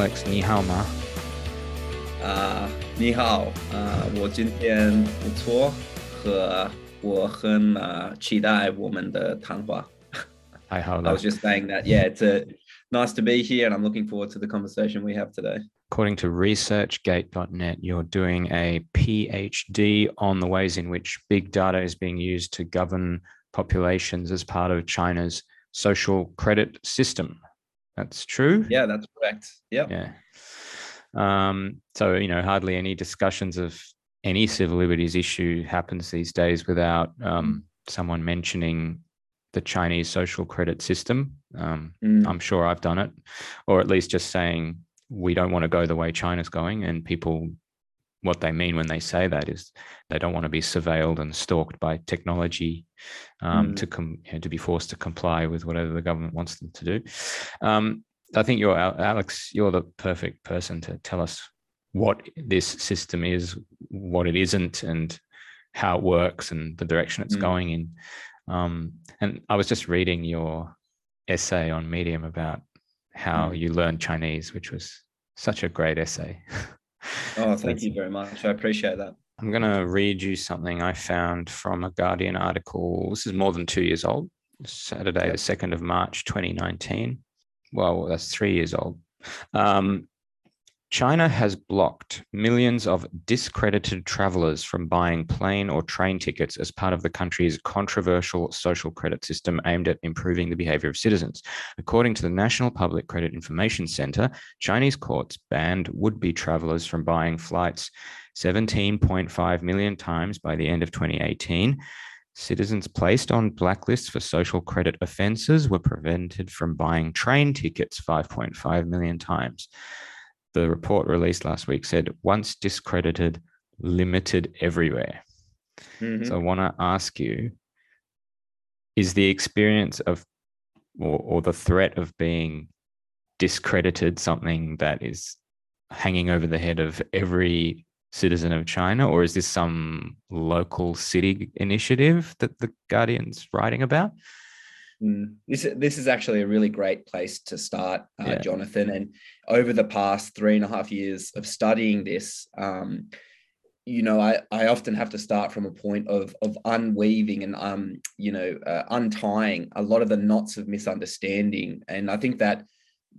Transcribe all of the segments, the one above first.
Alex，你好吗？啊、你好，啊、我今天不错，和我很啊、期待我们的谈话。太好 I 了 was。just saying that, yeah, it's a, nice to be here, and I'm looking forward to the conversation we have today. According to ResearchGate.net, you're doing a PhD on the ways in which big data is being used to govern populations as part of China's social credit system. That's true. Yeah, that's correct. Yep. Yeah. Um, so, you know, hardly any discussions of any civil liberties issue happens these days without um, someone mentioning the Chinese social credit system. Um, Mm, I'm sure I've done it, or at least just saying we don't want to go the way China's going. And people, what they mean when they say that is they don't want to be surveilled and stalked by technology um, Mm. to com- you know, to be forced to comply with whatever the government wants them to do. Um, I think you're Alex. You're the perfect person to tell us what this system is, what it isn't, and how it works, and the direction it's Mm. going in. Um, and I was just reading your essay on Medium about how Mm. you learned Chinese, which was such a great essay. Oh, thank you very much. I appreciate that. I'm going to read you something I found from a Guardian article. This is more than two years old. Saturday, the 2nd of March, 2019. Well, that's three years old. Um, China has blocked millions of discredited travelers from buying plane or train tickets as part of the country's controversial social credit system aimed at improving the behavior of citizens. According to the National Public Credit Information Center, Chinese courts banned would be travelers from buying flights 17.5 million times by the end of 2018. Citizens placed on blacklists for social credit offenses were prevented from buying train tickets 5.5 million times. The report released last week said once discredited, limited everywhere. Mhm. So I want to ask you is the experience of or, or the threat of being discredited something that is hanging over the head of every citizen of China, or is this some local city initiative that the Guardian's writing about? Mm. This this is actually a really great place to start, uh, Yeah. Jonathan. And over the past three and a half years of studying this, um, you know, I, I often have to start from a point of of unweaving and um, you know, uh, untying a lot of the knots of misunderstanding. And I think that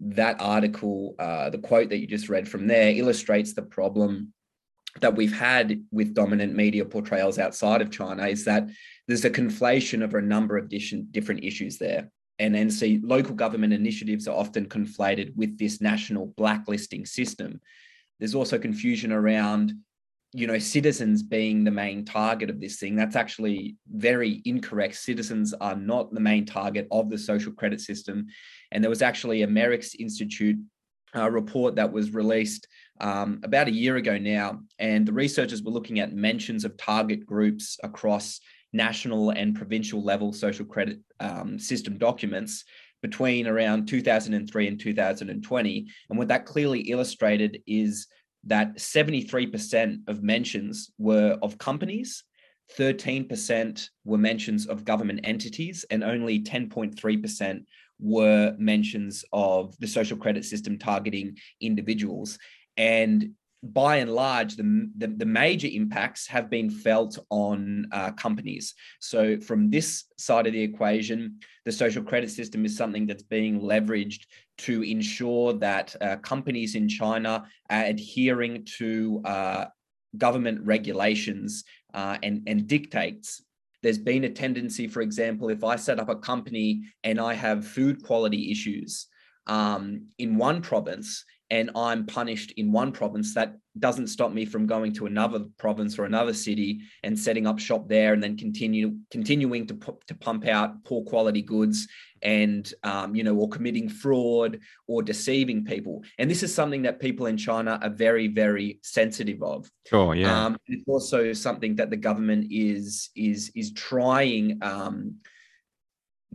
that article, uh, the quote that you just read from there, illustrates the problem that we've had with dominant media portrayals outside of China. Is that there's a conflation of a number of different issues there. And then see local government initiatives are often conflated with this national blacklisting system. There's also confusion around, you know, citizens being the main target of this thing. That's actually very incorrect. Citizens are not the main target of the social credit system. And there was actually a MERICS Institute uh, report that was released um, about a year ago now. And the researchers were looking at mentions of target groups across national and provincial level social credit um, system documents between around 2003 and 2020. And what that clearly illustrated is that 73% of mentions were of companies, 13% were mentions of government entities, and only 10.3% were mentions of the social credit system targeting individuals. And by and large, the, the, the major impacts have been felt on uh, companies. So, from this side of the equation, the social credit system is something that's being leveraged to ensure that uh, companies in China are adhering to uh, government regulations uh, and, and dictates. There's been a tendency, for example, if I set up a company and I have food quality issues um, in one province, and I'm punished in one province, that doesn't stop me from going to another province or another city and setting up shop there, and then continue continuing to pu- to pump out poor quality goods and um, you know or committing fraud or deceiving people. And this is something that people in China are very very sensitive of. Sure, yeah. Um, it's also something that the government is is is trying um,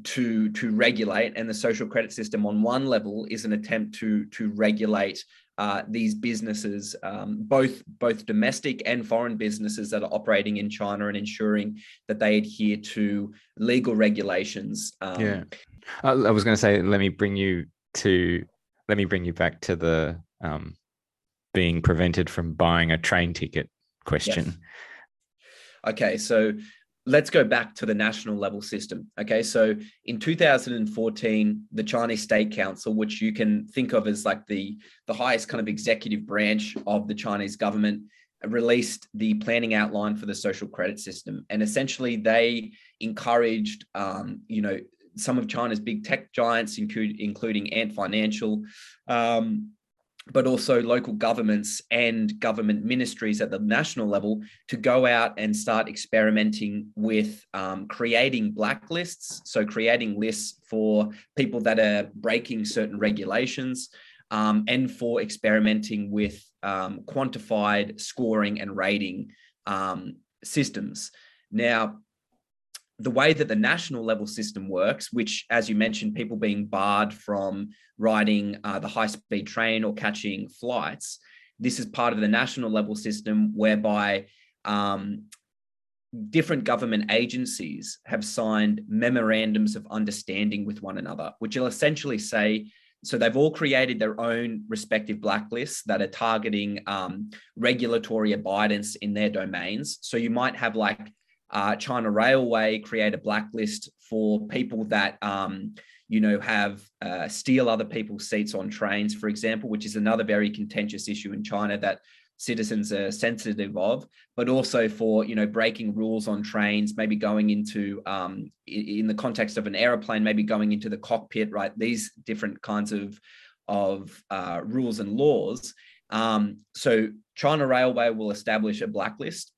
to to regulate, and the social credit system on one level is an attempt to to regulate uh, these businesses, um, both both domestic and foreign businesses that are operating in China, and ensuring that they adhere to legal regulations. Um, yeah. I, I was going to say, let me bring you to, let me bring you back to the um, being prevented from buying a train ticket question. Yes. Okay, so let's go back to the national level system. Okay, so in 2014, the Chinese State Council, which you can think of as like the, the highest kind of executive branch of the Chinese government, released the planning outline for the social credit system. And essentially, they encouraged, um, you know, some of China's big tech giants, including Ant Financial, um, but also local governments and government ministries at the national level to go out and start experimenting with um, creating blacklists. So, creating lists for people that are breaking certain regulations um, and for experimenting with um, quantified scoring and rating um, systems. Now, the way that the national level system works, which, as you mentioned, people being barred from riding uh, the high speed train or catching flights, this is part of the national level system whereby um, different government agencies have signed memorandums of understanding with one another, which will essentially say so they've all created their own respective blacklists that are targeting um, regulatory abidance in their domains. So you might have like uh, China Railway create a blacklist for people that um, you know have uh, steal other people's seats on trains, for example, which is another very contentious issue in China that citizens are sensitive of, but also for you know breaking rules on trains, maybe going into um, in the context of an aeroplane, maybe going into the cockpit, right? These different kinds of of uh, rules and laws. Um, so China Railway will establish a blacklist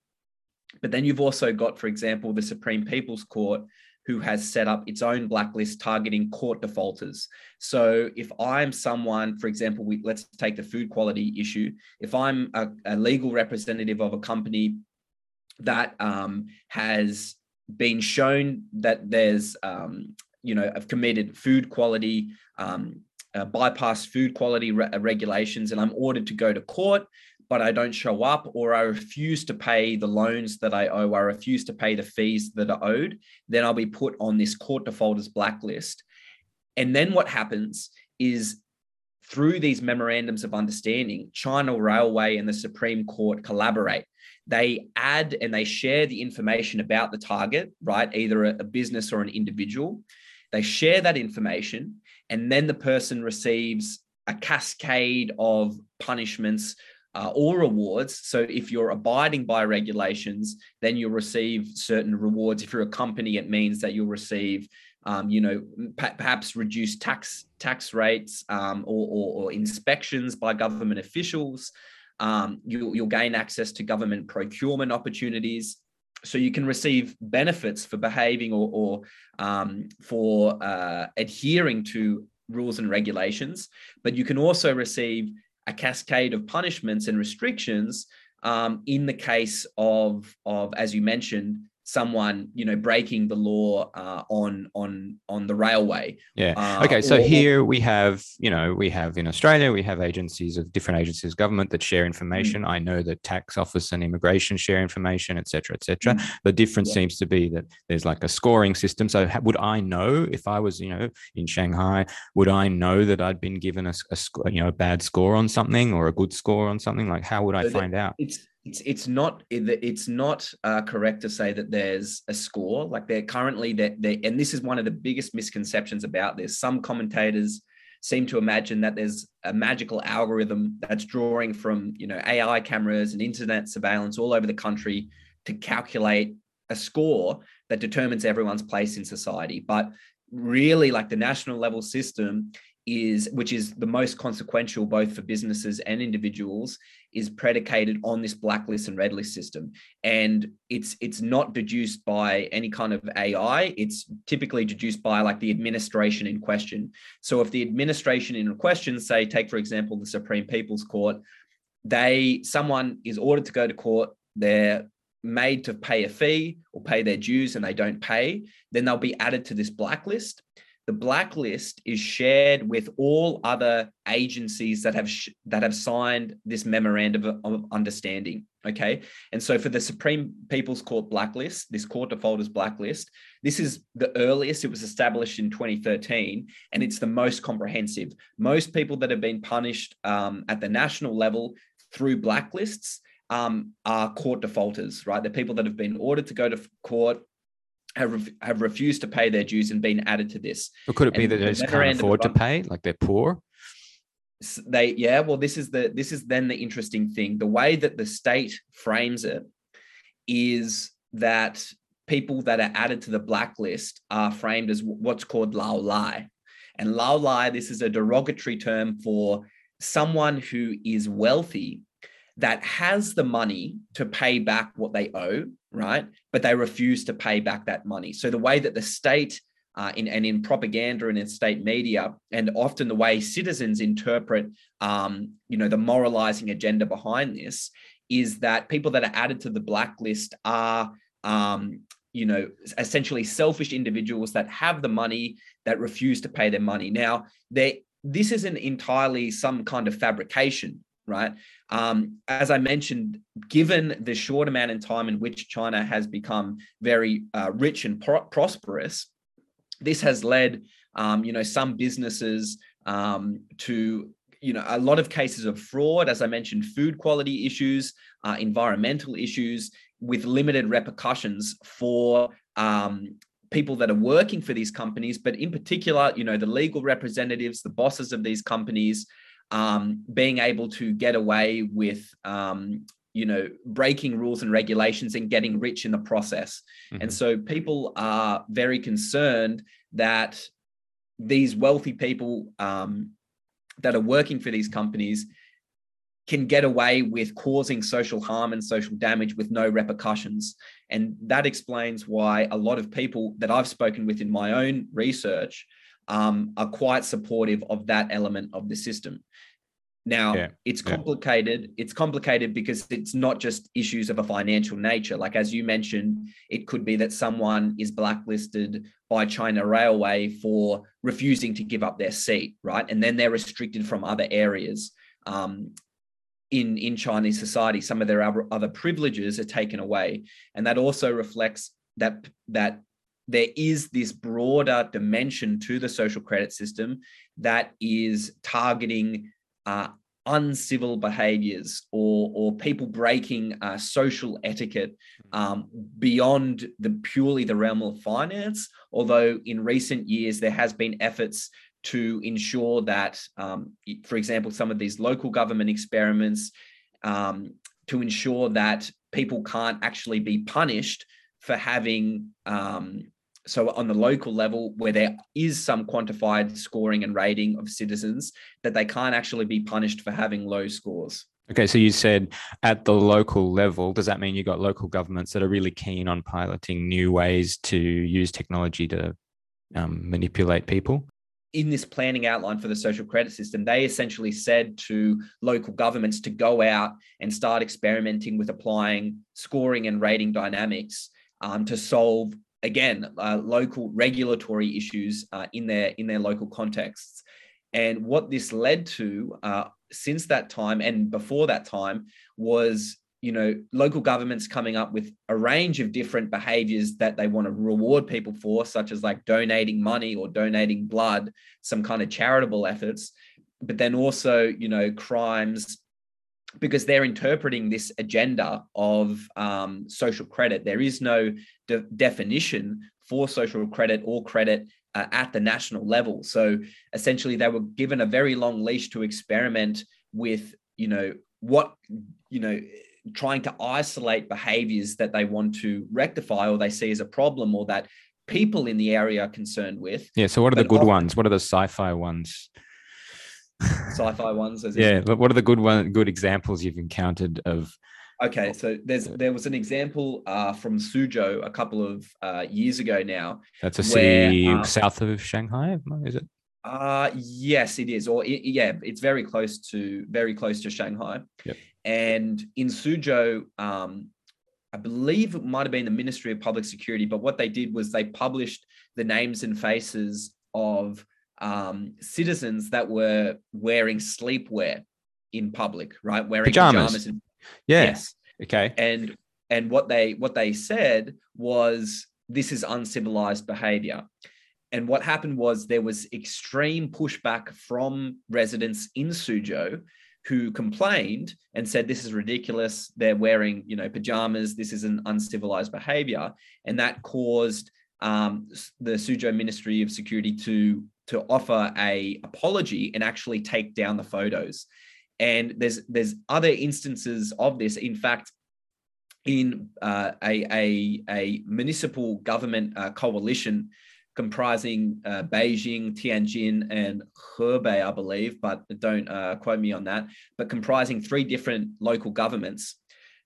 but then you've also got, for example, the Supreme People's Court, who has set up its own blacklist targeting court defaulters. So if I'm someone, for example, we, let's take the food quality issue. If I'm a, a legal representative of a company that um, has been shown that there's, um, you know, have committed food quality, um, uh, bypass food quality re- regulations, and I'm ordered to go to court but I don't show up, or I refuse to pay the loans that I owe, I refuse to pay the fees that are owed, then I'll be put on this court defaulters blacklist. And then what happens is through these memorandums of understanding, China Railway and the Supreme Court collaborate. They add and they share the information about the target, right? Either a, business or an individual. They share that information, and then the person receives a cascade of punishments uh, or rewards. So if you're abiding by regulations, then you'll receive certain rewards. If you're a company, it means that you'll receive, um, you know, perhaps reduced tax tax rates um, or, or, or, inspections by government officials. Um, you'll, you'll gain access to government procurement opportunities. So you can receive benefits for behaving or, or um, for uh, adhering to rules and regulations, but you can also receive a cascade of punishments and restrictions um, in the case of, of, as you mentioned, someone you know breaking the law uh, on on on the railway. Yeah. Uh, okay so or, here we have you know we have in australia we have agencies of different agencies of government that share information. Mm-hmm. i know that tax office and immigration share information etc etc mm-hmm. the difference yeah. seems to be that there's like a scoring system. So would i know if i was you know in shanghai would i know that i'd been given a, a you know a bad score on something or a good score on something? Like how would i so find out? it's it's it's not it's not uh, correct to say that there's a score. Like they're currently that they and this is one of the biggest misconceptions about this. Some commentators seem to imagine that there's a magical algorithm that's drawing from you know ai cameras and internet surveillance all over the country to calculate a score that determines everyone's place in society. But really like the national level system is which is the most consequential both for businesses and individuals is predicated on this blacklist and red list system. And it's it's not deduced by any kind of ai it's typically deduced by like the administration in question. So if the administration in question say take for example the supreme people's court they someone is ordered to go to court they're made to pay a fee or pay their dues and they don't pay then they'll be added to this blacklist the blacklist is shared with all other agencies that have sh- that have signed this memorandum of, understanding. Okay, and so for the Supreme People's Court blacklist, this court defaulters blacklist, this is the earliest. It was established in 2013, and it's the most comprehensive. Most people that have been punished um, at the national level through blacklists um, are court defaulters, right? The people that have been ordered to go to court have have refused to pay their dues and been added to this. Or could it be that they just can't afford to pay, like they're poor? They yeah, well, this is the this is then the interesting thing. The way that the state frames it is that people that are added to the blacklist are framed as what's called lao lai. And lao lai, this is a derogatory term for someone who is wealthy that has the money to pay back what they owe, right? But they refuse to pay back that money. So the way that the state uh, in, and in propaganda and in state media, and often the way citizens interpret, um, you know, the moralizing agenda behind this is that people that are added to the blacklist are, um, you know, essentially selfish individuals that have the money that refuse to pay their money. Now, this isn't entirely some kind of fabrication, right? Um, as I mentioned, given the short amount of time in which China has become very uh, rich and pro- prosperous, this has led, um, you know, some businesses um, to, you know, a lot of cases of fraud, as I mentioned, food quality issues, uh, environmental issues, with limited repercussions for um, people that are working for these companies, but in particular, you know, the legal representatives, the bosses of these companies, um, being able to get away with, um, you know, breaking rules and regulations and getting rich in the process. And Mhm. so people are very concerned that these wealthy people um, that are working for these companies can get away with causing social harm and social damage with no repercussions. And that explains why a lot of people that I've spoken with in my own research um, are quite supportive of that element of the system. Now, Yeah, it's yeah. complicated. It's complicated because it's not just issues of a financial nature. Like, as you mentioned, it could be that someone is blacklisted by China Railway for refusing to give up their seat, right? And then they're restricted from other areas. Um, in in Chinese society, some of their other privileges are taken away, and that also reflects that that there is this broader dimension to the social credit system that is targeting uh, uncivil behaviors or or people breaking uh, social etiquette um, beyond the purely the realm of finance. Although in recent years there has been efforts to ensure that, um, for example, some of these local government experiments um, to ensure that people can't actually be punished for having um, so on the local level where there is some quantified scoring and rating of citizens that they can't actually be punished for having low scores Okay, so you said at the local level, does that mean you've got local governments that are really keen on piloting new ways to use technology to um, manipulate people? in this planning outline for the social credit system, they essentially said to local governments to go out and start experimenting with applying scoring and rating dynamics um, to solve again uh, local regulatory issues uh, in their in their local contexts. And what this led to uh, since that time and before that time was you know local governments coming up with a range of different behaviors that they want to reward people for such as like donating money or donating blood some kind of charitable efforts but then also you know crimes because they're interpreting this agenda of um, social credit there is no de- definition for social credit or credit uh, at the national level so essentially they were given a very long leash to experiment with you know what you know trying to isolate behaviors that they want to rectify or they see as a problem or that people in the area are concerned with. Yeah. So what are the good often- ones? What are the sci-fi ones? Sci-fi ones. Yeah. but What are the good one, good examples you've encountered of? Okay, so there's there was an example uh, from Suzhou a couple of uh, years ago now. That's a Where, city um, south of Shanghai, is it? Uh yes, it is. Or i yeah, it's very close to very close to Shanghai. Yep. And in Suzhou, um, I believe it might have been the Ministry of Public Security, but what they did was they published the names and faces of um, citizens that were wearing sleepwear in public, right? Wearing Pajamas. pajamas. in- Yeah. Yes. Okay. And and what they what they said was this is uncivilized behavior. And what happened was there was extreme pushback from residents in Suzhou who complained and said this is ridiculous. They're wearing, you know, pajamas. This is an uncivilized behavior, and that caused um, the Suzhou Ministry of Security to to offer a apology and actually take down the photos. And there's there's other instances of this. In fact, in uh, a, a, a municipal government uh, coalition comprising uh, Beijing, Tianjin, and Hebei, I believe, but don't uh, quote me on that, but comprising three different local governments.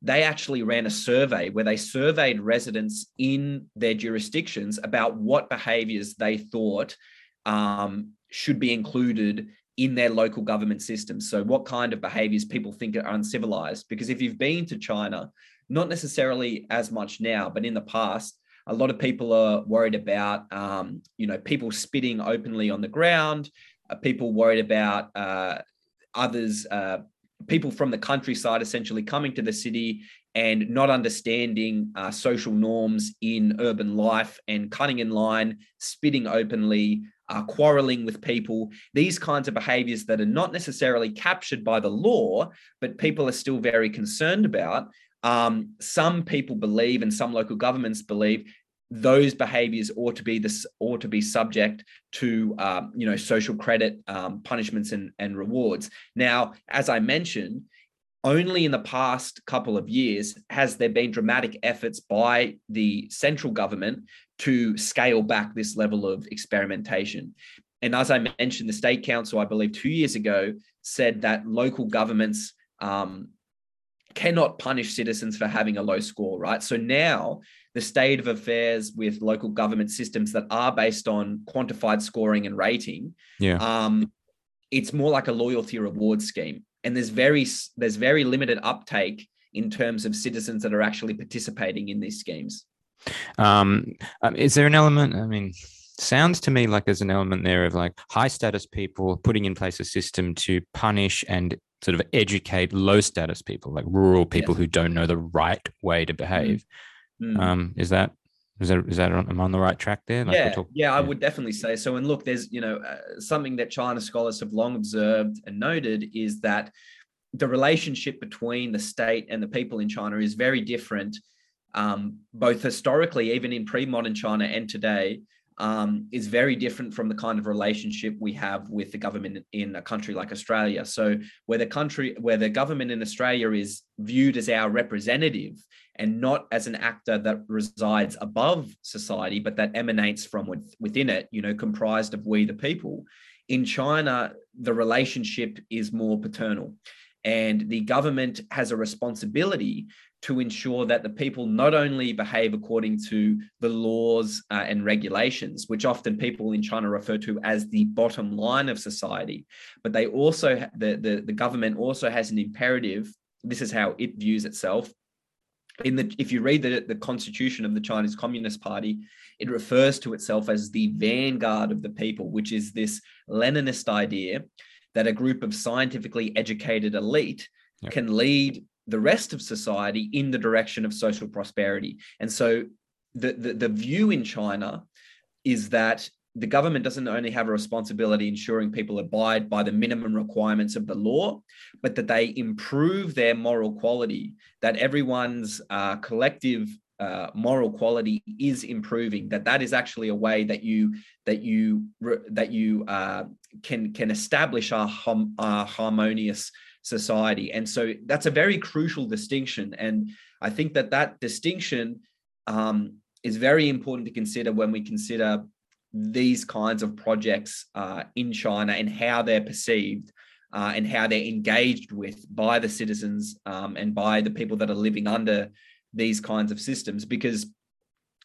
They actually ran a survey where they surveyed residents in their jurisdictions about what behaviors they thought um, should be included in their local government systems. So, what kind of behaviors people think are uncivilized? Because if you've been to China, not necessarily as much now, but in the past, a lot of people are worried about, um, you know, people spitting openly on the ground. Uh, people worried about uh, others, uh, people from the countryside, essentially coming to the city and not understanding uh, social norms in urban life and cutting in line, spitting openly, uh, quarreling with people. These kinds of behaviors that are not necessarily captured by the law, but people are still very concerned about um, some people believe and some local governments believe those behaviors ought to be this ought to be subject to um, you know social credit um, punishments and, and rewards now as i mentioned only in the past couple of years has there been dramatic efforts by the central government to scale back this level of experimentation and as i mentioned the state council i believe two years ago said that local governments um, cannot punish citizens for having a low score, right? So now the state of affairs with local government systems that are based on quantified scoring and rating, Yeah. um, it's more like a loyalty reward scheme, and there's very there's very limited uptake in terms of citizens that are actually participating in these schemes. Um, um, is there an element? I mean, sounds to me like there's an element there of like high status people putting in place a system to punish and sort of educate low status people, like rural people who don't know the right way to behave. Mm. Um, is that is that is that on, am I on the right track there? Like yeah, talk- yeah, I would definitely say so. And look, there's you know uh, something that China scholars have long observed and noted is that the relationship between the state and the people in China is very different, um, both historically, even in pre-modern China and today, um, is very different from the kind of relationship we have with the government in a country like Australia. So where the country, where the government in Australia is viewed as our representative and not as an actor that resides above society, but that emanates from with, within it, you know, comprised of we the people. In China, the relationship is more paternal. And the government has a responsibility to ensure that the people not only behave according to the laws uh, and regulations, which often people in China refer to as the bottom line of society, but they also, the, the, the government also has an imperative. This is how it views itself in the if you read the, the constitution of the chinese communist party it refers to itself as the vanguard of the people which is this leninist idea that a group of scientifically educated elite can lead the rest of society in the direction of social prosperity and so the, the, the view in china is that the government doesn't only have a responsibility ensuring people abide by the minimum requirements of the law, but that they improve their moral quality, that everyone's uh, collective uh, moral quality is improving. That that is actually a way that you that you that you uh, can can establish a, hum, a harmonious society. And so that's a very crucial distinction. And I think that that distinction um, is very important to consider when we consider these kinds of projects uh, in China and how they're perceived uh, and how they're engaged with by the citizens um, and by the people that are living under these kinds of systems. Because,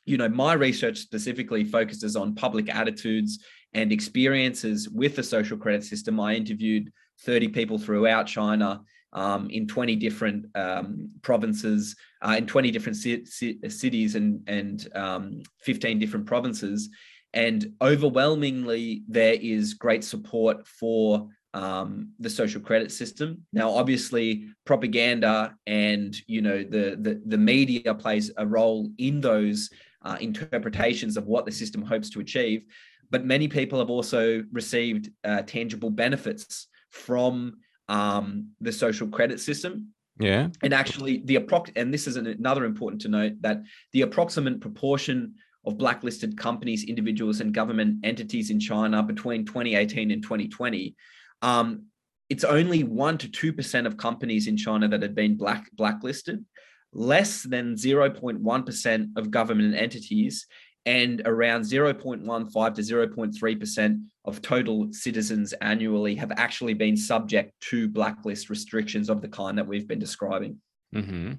you know, my research specifically focuses on public attitudes and experiences with the social credit system. I interviewed 30 people throughout China. Um, in 20 different um, provinces, uh, in 20 different ci- ci- cities, and and um, 15 different provinces, And overwhelmingly, there is great support for um, the social credit system. Now, obviously, propaganda and you know the the, the media plays a role in those uh, interpretations of what the system hopes to achieve. But many people have also received uh, tangible benefits from um, the social credit system. Yeah. And actually, the approx and this is an, another important to note that the approximate proportion of blacklisted companies, individuals, and government entities in China between 2018 and 2020 um, it's only one to two percent of companies in China that had been black blacklisted, less than 0.1 percent of government entities, and around 0.15 to 0.3 percent of total citizens annually have actually been subject to blacklist restrictions of the kind that we've been describing. Mm-hmm.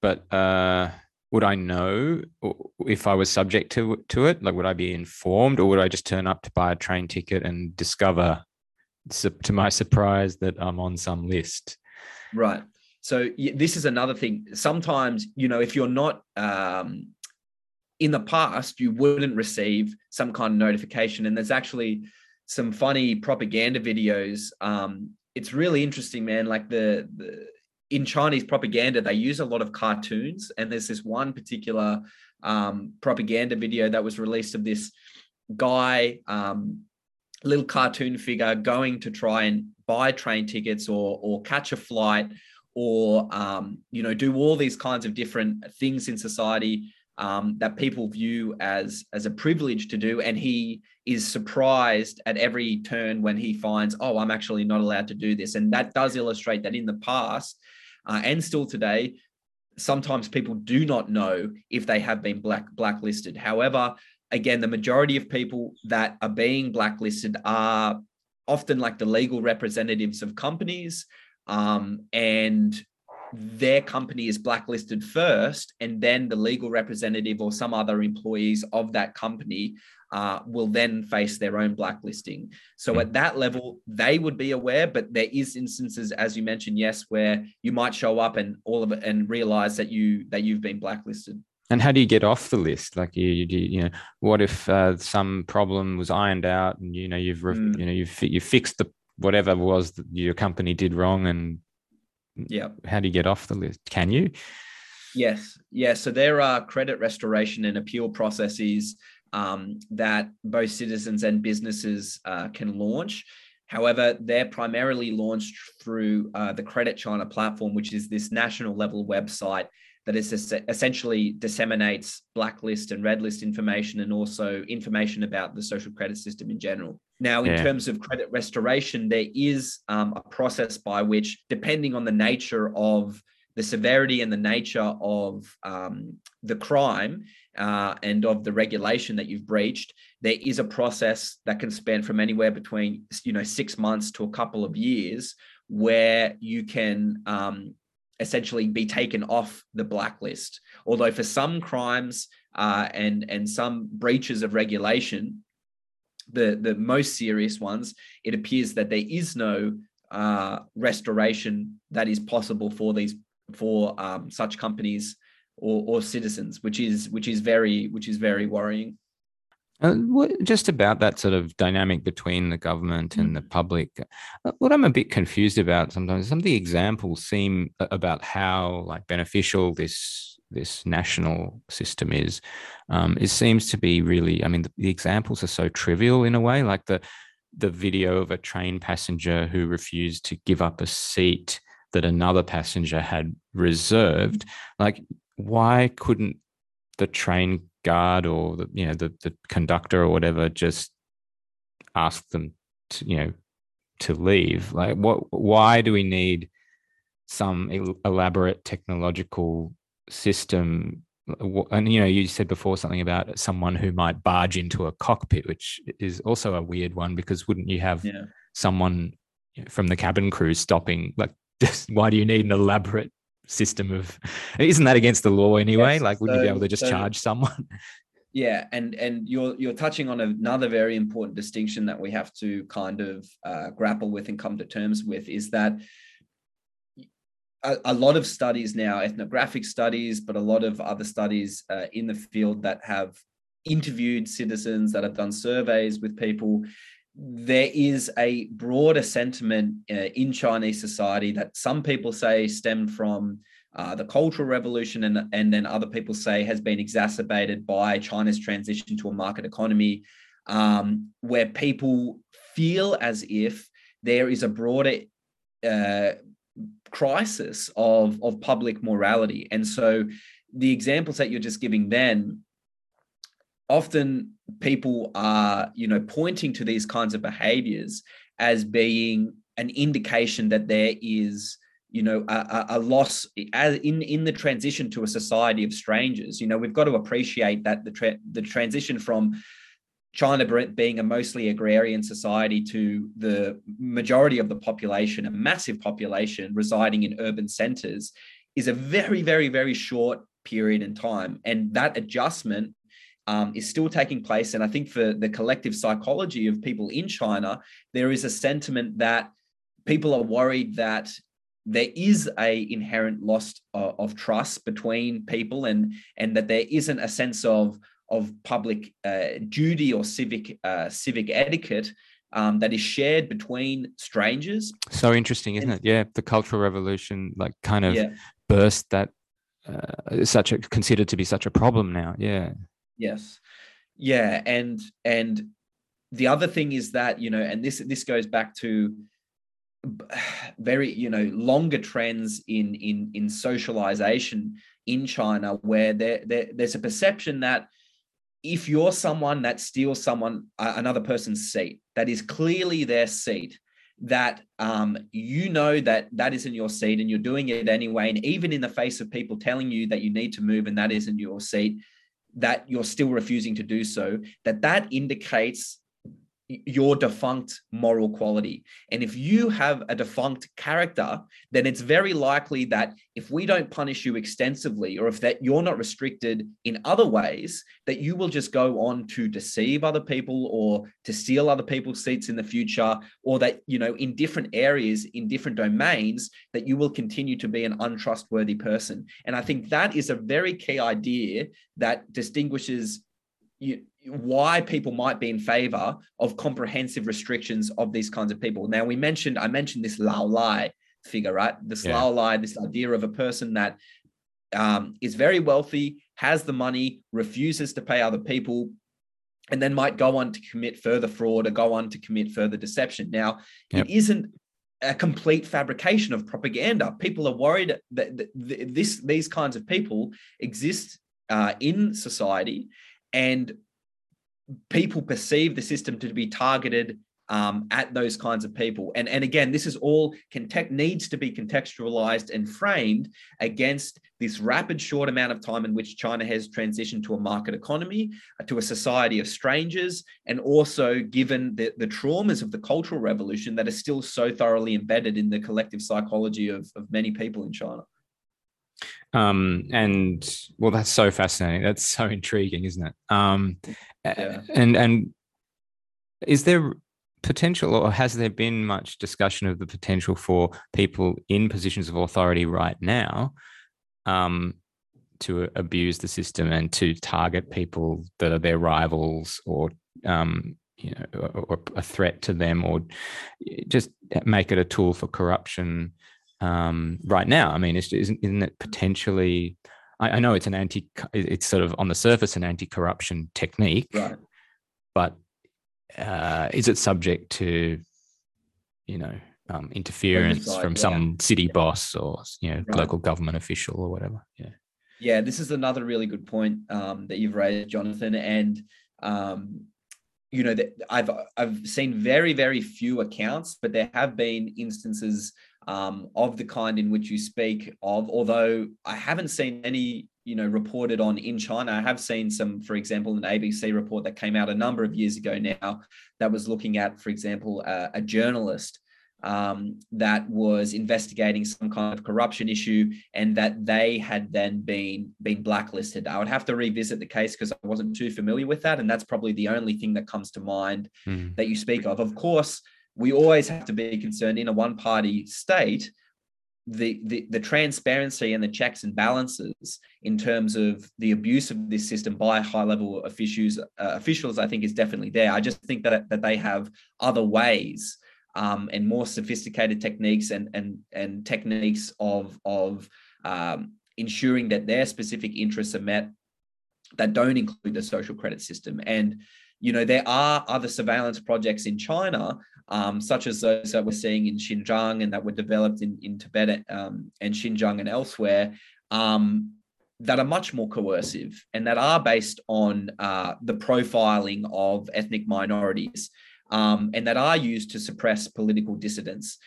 But uh, would I know if I was subject to to it? Like, would I be informed, or would I just turn up to buy a train ticket and discover to my surprise that I'm on some list. Right. So this is another thing. Sometimes, you know, if you're not um, in the past, you wouldn't receive some kind of notification. And there's actually some funny propaganda videos. Um, it's really interesting, man. Like the, the in Chinese propaganda, they use a lot of cartoons. And there's this one particular um, propaganda video that was released of this guy um, little cartoon figure going to try and buy train tickets or or catch a flight or um, you know do all these kinds of different things in society um, that people view as as a privilege to do and he is surprised at every turn when he finds oh i'm actually not allowed to do this and that does illustrate that in the past uh, and still today sometimes people do not know if they have been black blacklisted however again, the majority of people that are being blacklisted are often like the legal representatives of companies. Um, and their company is blacklisted first, and then the legal representative or some other employees of that company uh, will then face their own blacklisting. So at that level, they would be aware, but there is instances, as you mentioned, yes, where you might show up and all of it and realize that you that you've been blacklisted. And how do you get off the list? Like you, you, you know, what if uh, some problem was ironed out, and you know you've mm. you know you've you fixed the whatever was that your company did wrong, and yeah, how do you get off the list? Can you? Yes, yes. So there are credit restoration and appeal processes um, that both citizens and businesses uh, can launch. However, they're primarily launched through uh, the Credit China platform, which is this national level website that is essentially disseminates blacklist and red list information and also information about the social credit system in general. Now, in yeah. terms of credit restoration, there is um, a process by which, depending on the nature of the severity and the nature of um, the crime uh, and of the regulation that you've breached, there is a process that can span from anywhere between you know six months to a couple of years, where you can um, essentially be taken off the blacklist. Although for some crimes uh, and and some breaches of regulation, the the most serious ones, it appears that there is no uh, restoration that is possible for these for um, such companies or, or citizens, which is which is very which is very worrying. Uh, just about that sort of dynamic between the government and the mm. public. Uh, what I'm a bit confused about sometimes, some of the examples seem about how like beneficial this this national system is. Um, it seems to be really. I mean, the, the examples are so trivial in a way, like the the video of a train passenger who refused to give up a seat that another passenger had reserved. Like, why couldn't the train guard or the you know the the conductor or whatever just ask them to you know to leave? Like what why do we need some elaborate technological system? And you know you said before something about someone who might barge into a cockpit which is also a weird one because wouldn't you have yeah. someone from the cabin crew stopping? Like why do you need an elaborate system of isn't that against the law anyway? Yes, like wouldn't so, you be able to just so, charge someone? Yeah and and you're you're touching on another very important distinction that we have to kind of uh, grapple with and come to terms with is that a, a, lot of studies now ethnographic studies but a lot of other studies uh, in the field that have interviewed citizens, that I've done surveys with people, there is a broader sentiment uh, in Chinese society that some people say stemmed from uh, the Cultural Revolution, and, and then other people say has been exacerbated by China's transition to a market economy, um, where people feel as if there is a broader uh, crisis of, of public morality. And so the examples that you're just giving then often people are you know pointing to these kinds of behaviors as being an indication that there is you know a, a loss in in the transition to a society of strangers you know we've got to appreciate that the tra- the transition from China being a mostly agrarian society to the majority of the population, a massive population residing in urban centers, is a very, very, very short period in time. And that adjustment um, is still taking place. And I think for the collective psychology of people in China, there is a sentiment that people are worried that there is a inherent loss of, of trust between people and and that there isn't a sense of of public uh, duty or civic uh, civic etiquette um, that is shared between strangers. So interesting, isn't and, it? Yeah, the Cultural Revolution like kind of yeah. burst that uh, such a considered to be such a problem now. Yeah. Yes. Yeah, and and the other thing is that you know, and this this goes back to very you know longer trends in in in socialization in China where there, there there's a perception that if you're someone that steals someone another person's seat that is clearly their seat that um, you know that that isn't your seat and you're doing it anyway and even in the face of people telling you that you need to move and that isn't your seat that you're still refusing to do so, that that indicates your defunct moral quality. And if you have a defunct character, then it's very likely that if we don't punish you extensively, or if that you're not restricted in other ways, that you will just go on to deceive other people or to steal other people's seats in the future, or that, you know, in different areas, in different domains, that you will continue to be an untrustworthy person. And I think that is a very key idea that distinguishes you, why people might be in favor of comprehensive restrictions of these kinds of people. Now, we mentioned, I mentioned this Lao Lai figure, right? This yeah. Lao Lai, this idea of a person that um, is very wealthy, has the money, refuses to pay other people, and then might go on to commit further fraud or go on to commit further deception. Now, yep. it isn't a complete fabrication of propaganda. People are worried that this these kinds of people exist uh, in society, and people perceive the system to be targeted um, at those kinds of people. And, and again, this is all context needs to be contextualized and framed against this rapid short amount of time in which China has transitioned to a market economy, uh, to a society of strangers, and also given the, the traumas of the Cultural Revolution that are still so thoroughly embedded in the collective psychology of, of many people in China. Um, and well, that's so fascinating. That's so intriguing, isn't it? Um, yeah. And and is there potential, or has there been much discussion of the potential for people in positions of authority right now um, to abuse the system and to target people that are their rivals or um, you know, or, or a threat to them, or just make it a tool for corruption um, right now. I mean, isn't, isn't it potentially? I, I, know it's an anti. It's sort of on the surface an anti-corruption technique, right. but uh, is it subject to, you know, um, interference from yeah. some city yeah. boss or you know right. local government official or whatever? Yeah. Yeah, this is another really good point um, that you've raised, Jonathan, and um, you know that I've I've seen very very few accounts, but there have been instances um, of the kind in which you speak of. Although I haven't seen any, you know, reported on in China. I have seen some, for example, an ABC report that came out a number of years ago now that was looking at, for example, a, a journalist um, that was investigating some kind of corruption issue and that they had then been been blacklisted. I would have to revisit the case because I wasn't too familiar with that, and that's probably the only thing that comes to mind mm. that you speak of. Of course, we always have to be concerned in a one party state the, the the transparency and the checks and balances in terms of the abuse of this system by high level officials uh, officials I think is definitely there. I just think that that they have other ways um, and more sophisticated techniques and and and techniques of of um, ensuring that their specific interests are met that don't include the social credit system and you know there are other surveillance projects in China um, such as those that we're seeing in Xinjiang and that were developed in, in Tibet um, and Xinjiang and elsewhere, um, that are much more coercive and that are based on uh, the profiling of ethnic minorities um, and that are used to suppress political dissidents.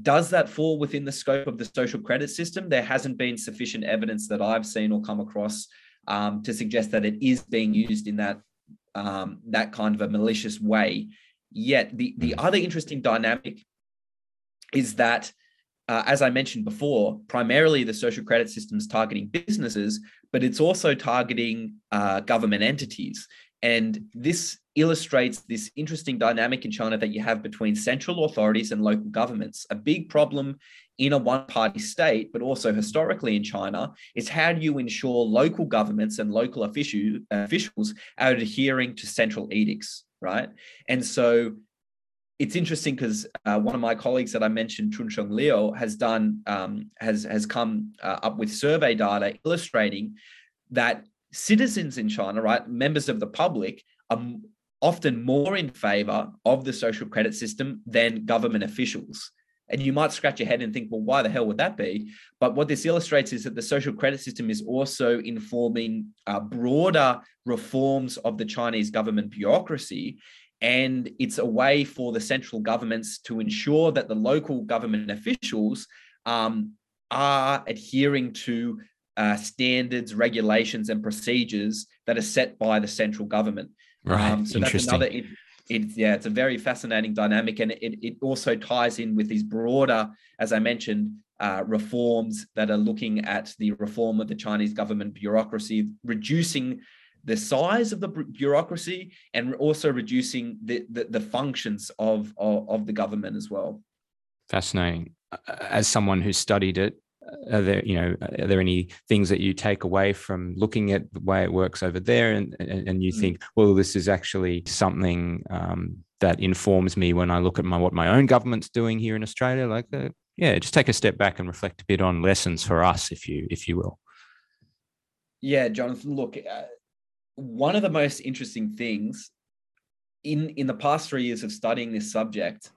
Does that fall within the scope of the social credit system? There hasn't been sufficient evidence that I've seen or come across um, to suggest that it is being used in that um, that kind of a malicious way. Yet the, the other interesting dynamic is that, uh, as I mentioned before, primarily the social credit system is targeting businesses, but it's also targeting uh, government entities. And this illustrates this interesting dynamic in China that you have between central authorities and local governments. A big problem in a one party state, but also historically in China, is how do you ensure local governments and local official, officials are adhering to central edicts? right? And so it's interesting because uh, one of my colleagues that I mentioned, Chuncheng Liu, has done um, has has come uh, up with survey data illustrating that citizens in China, right, members of the public, are often more in favor of the social credit system than government officials. And you might scratch your head and think, well, why the hell would that be? But what this illustrates is that the social credit system is also informing uh, broader reforms of the Chinese government bureaucracy. And it's a way for the central governments to ensure that the local government officials um, are adhering to uh, standards, regulations, and procedures that are set by the central government. Right. Um, so Interesting. that's another it's yeah, it's a very fascinating dynamic, and it, it also ties in with these broader, as I mentioned, uh, reforms that are looking at the reform of the Chinese government bureaucracy, reducing the size of the bureaucracy and also reducing the, the, the functions of, of, of the government as well. Fascinating. As someone who studied it, are there you know are there any things that you take away from looking at the way it works over there and and, and you mm. think well this is actually something um, that informs me when i look at my what my own government's doing here in australia like uh, yeah just take a step back and reflect a bit on lessons for us if you if you will yeah jonathan look uh, one of the most interesting things in in the past three years of studying this subject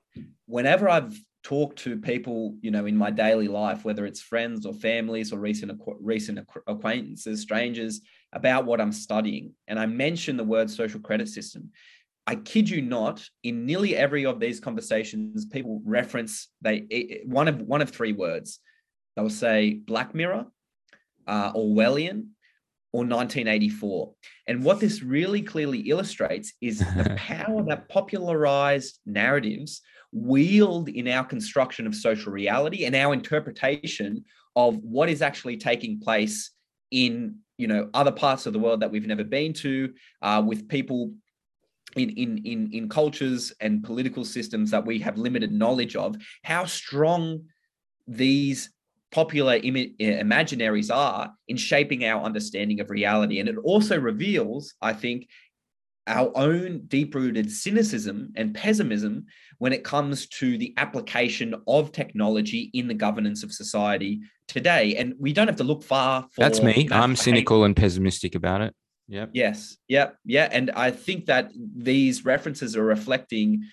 whenever i've talk to people, you know, in my daily life, whether it's friends or families or recent recent acquaintances, strangers, about what I'm studying, and I mention the word social credit system. I kid you not, in nearly every of these conversations, people reference they one of one of three words. They'll say Black Mirror, uh, Orwellian, or 1984. And what this really clearly illustrates is the power that popularized narratives wield in our construction of social reality and our interpretation of what is actually taking place in you know other parts of the world that we've never been to uh, with people in, in in in cultures and political systems that we have limited knowledge of how strong these popular Im- imaginaries are in shaping our understanding of reality and it also reveals i think our own deep rooted cynicism and pessimism when it comes to the application of technology in the governance of society today. And we don't have to look far That's me. I'm cynical and pessimistic about it. Yeah. Yes. Yep. Yeah. And I think that these references are reflecting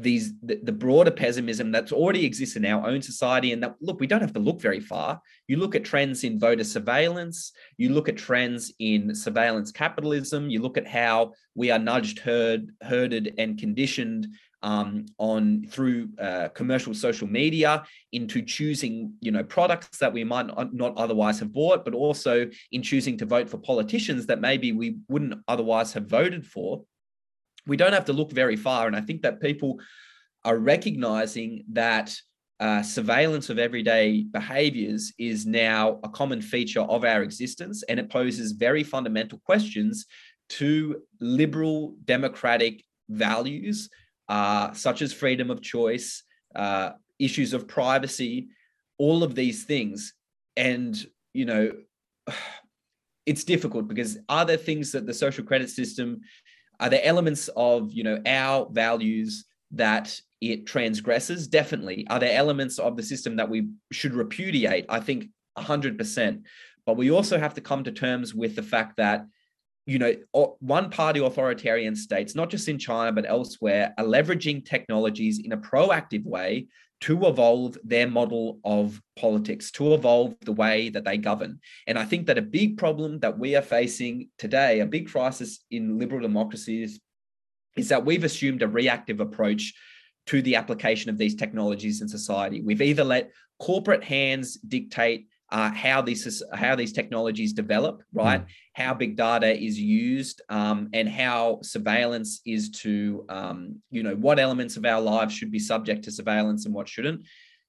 these the, the, broader pessimism that's already exists in our own society and that look we don't have to look very far. You look at trends in voter surveillance you look at trends in surveillance capitalism you look at how we are nudged herd, herded and conditioned um, on through uh, commercial social media into choosing you know products that we might not otherwise have bought but also in choosing to vote for politicians that maybe we wouldn't otherwise have voted for we don't have to look very far. And I think that people are recognizing that uh, surveillance of everyday behaviors is now a common feature of our existence, and it poses very fundamental questions to liberal democratic values, uh, such as freedom of choice, uh, issues of privacy, all of these things. And, you know, it's difficult because are there things that the social credit system, are there elements of, you know, our values that it transgresses? Definitely. Are there elements of the system that we should repudiate? I think 100%. But we also have to come to terms with the fact that you know, one party authoritarian states, not just in China, but elsewhere, are leveraging technologies in a proactive way to evolve their model of politics, to evolve the way that they govern. And I think that a big problem that we are facing today, a big crisis in liberal democracies, is that we've assumed a reactive approach to the application of these technologies in society. We've either let corporate hands dictate uh, how these how these technologies develop, right? Mm. How big data is used, um, and how surveillance is to, um, you know, what elements of our lives should be subject to surveillance and what shouldn't,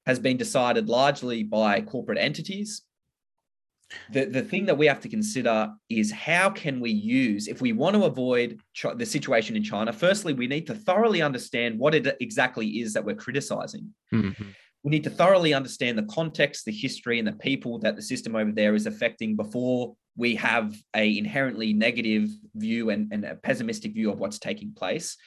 has been decided largely by corporate entities. The, the thing that we have to consider is how can we use, if we want to avoid the situation in China, firstly, we need to thoroughly understand what it exactly is that we're criticizing. Mm-hmm we need to thoroughly understand the context, the history, and the people that the system over there is affecting before we have a inherently negative view and, and a pessimistic view of what's taking place.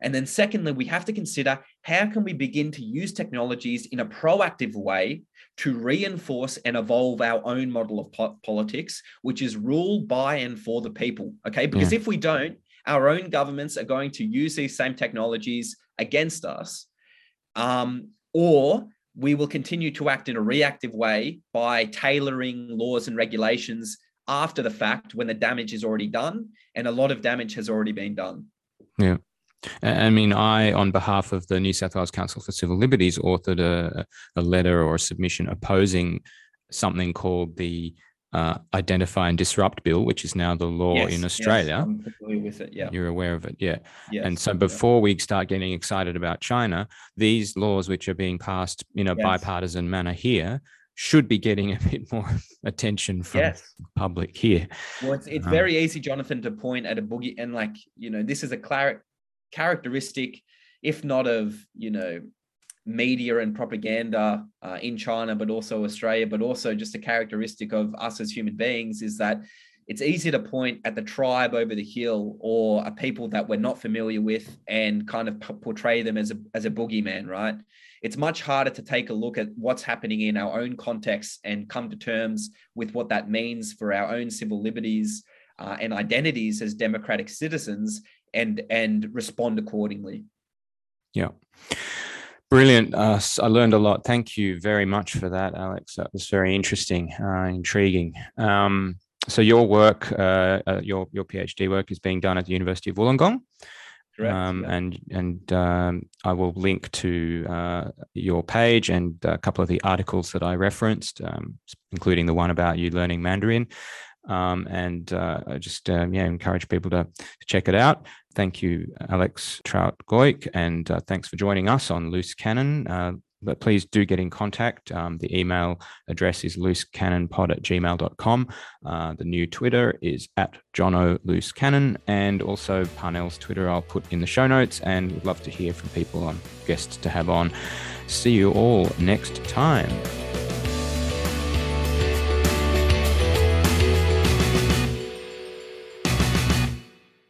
And then secondly, we have to consider how can we begin to use technologies in a proactive way to reinforce and evolve our own model of po- politics, which is ruled by and for the people. Okay. Because yeah. if we don't, our own governments are going to use these same technologies against us. Um, or we will continue to act in a reactive way by tailoring laws and regulations after the fact when the damage is already done and a lot of damage has already been done. Yeah. I mean, I, on behalf of the New South Wales Council for Civil Liberties, authored a, a letter or a submission opposing something called the uh, Identify and Disrupt Bill, which is now the law yes, in Australia. Yes, I'm familiar with it. Yeah, you're aware of it. Yeah. Yes, and so before yeah. we start getting excited about China, these laws, which are being passed in a yes. bipartisan manner here, should be getting a bit more attention from yes. the public here. Well, it's, it's um, very easy, Jonathan, to point at a boogie and like you know this is a clar- characteristic, if not of you know media and propaganda uh, in China, but also Australia, but also just a characteristic of us as human beings is that it's easy to point at the tribe over the hill or a people that we're not familiar with and kind of portray them as a, as a boogeyman, right? It's much harder to take a look at what's happening in our own context and come to terms with what that means for our own civil liberties uh, and identities as democratic citizens and and respond accordingly. Yeah. Brilliant. Uh, I learned a lot. Thank you very much for that, Alex. That was very interesting, uh, intriguing. Um, so your work, uh, uh your your PhD work, is being done at the University of Wollongong. Correct. Um, yeah. And and um, I will link to uh, your page and a couple of the articles that I referenced, um, including the one about you learning Mandarin. Um, and uh, I just um, yeah encourage people to, to, check it out. Thank you, Alex Trout Goik, and uh, thanks for joining us on Loose Cannon. Uh, but please do get in contact. Um, the email address is loosecannonpod at gmail.com. Uh, the new Twitter is at Jono Loose Cannon, and also Parnell's Twitter I'll put in the show notes. And we'd love to hear from people on guests to have on. See you all next time.